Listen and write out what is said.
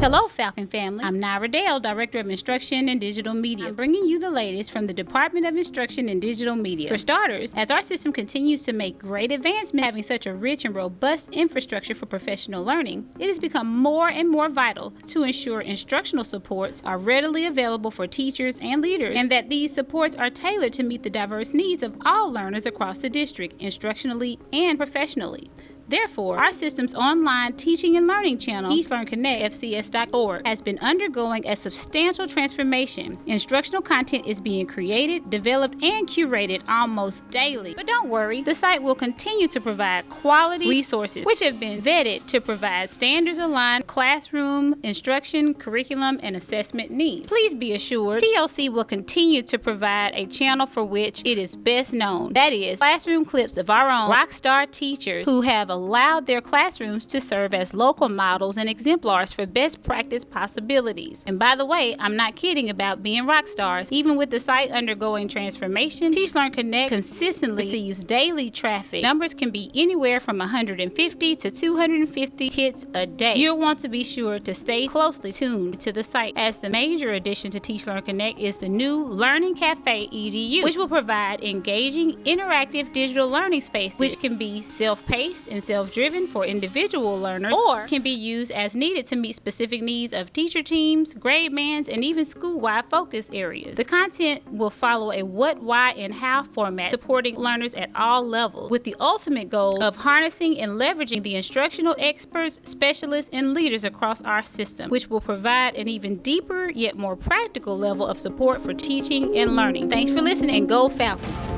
Hello, Falcon family. I'm Naira Dale, Director of Instruction and Digital Media, I'm bringing you the latest from the Department of Instruction and Digital Media. For starters, as our system continues to make great advancement, having such a rich and robust infrastructure for professional learning, it has become more and more vital to ensure instructional supports are readily available for teachers and leaders, and that these supports are tailored to meet the diverse needs of all learners across the district, instructionally and professionally. Therefore, our system's online teaching and learning channel, Teach Learn Connect, FCS.org, has been undergoing a substantial transformation. Instructional content is being created, developed, and curated almost daily. But don't worry, the site will continue to provide quality resources which have been vetted to provide standards aligned classroom instruction, curriculum, and assessment needs. Please be assured, TLC will continue to provide a channel for which it is best known. That is, classroom clips of our own rock star teachers who have a allowed their classrooms to serve as local models and exemplars for best practice possibilities. And by the way, I'm not kidding about being rock stars. Even with the site undergoing transformation, Teach Learn Connect consistently receives daily traffic. Numbers can be anywhere from 150 to 250 hits a day. You'll want to be sure to stay closely tuned to the site as the major addition to Teach Learn Connect is the new Learning Cafe EDU, which will provide engaging, interactive digital learning spaces which can be self-paced and self driven for individual learners or can be used as needed to meet specific needs of teacher teams, grade bands, and even school wide focus areas. The content will follow a what, why, and how format supporting learners at all levels with the ultimate goal of harnessing and leveraging the instructional experts, specialists, and leaders across our system, which will provide an even deeper yet more practical level of support for teaching and learning. Thanks for listening and go Falcons!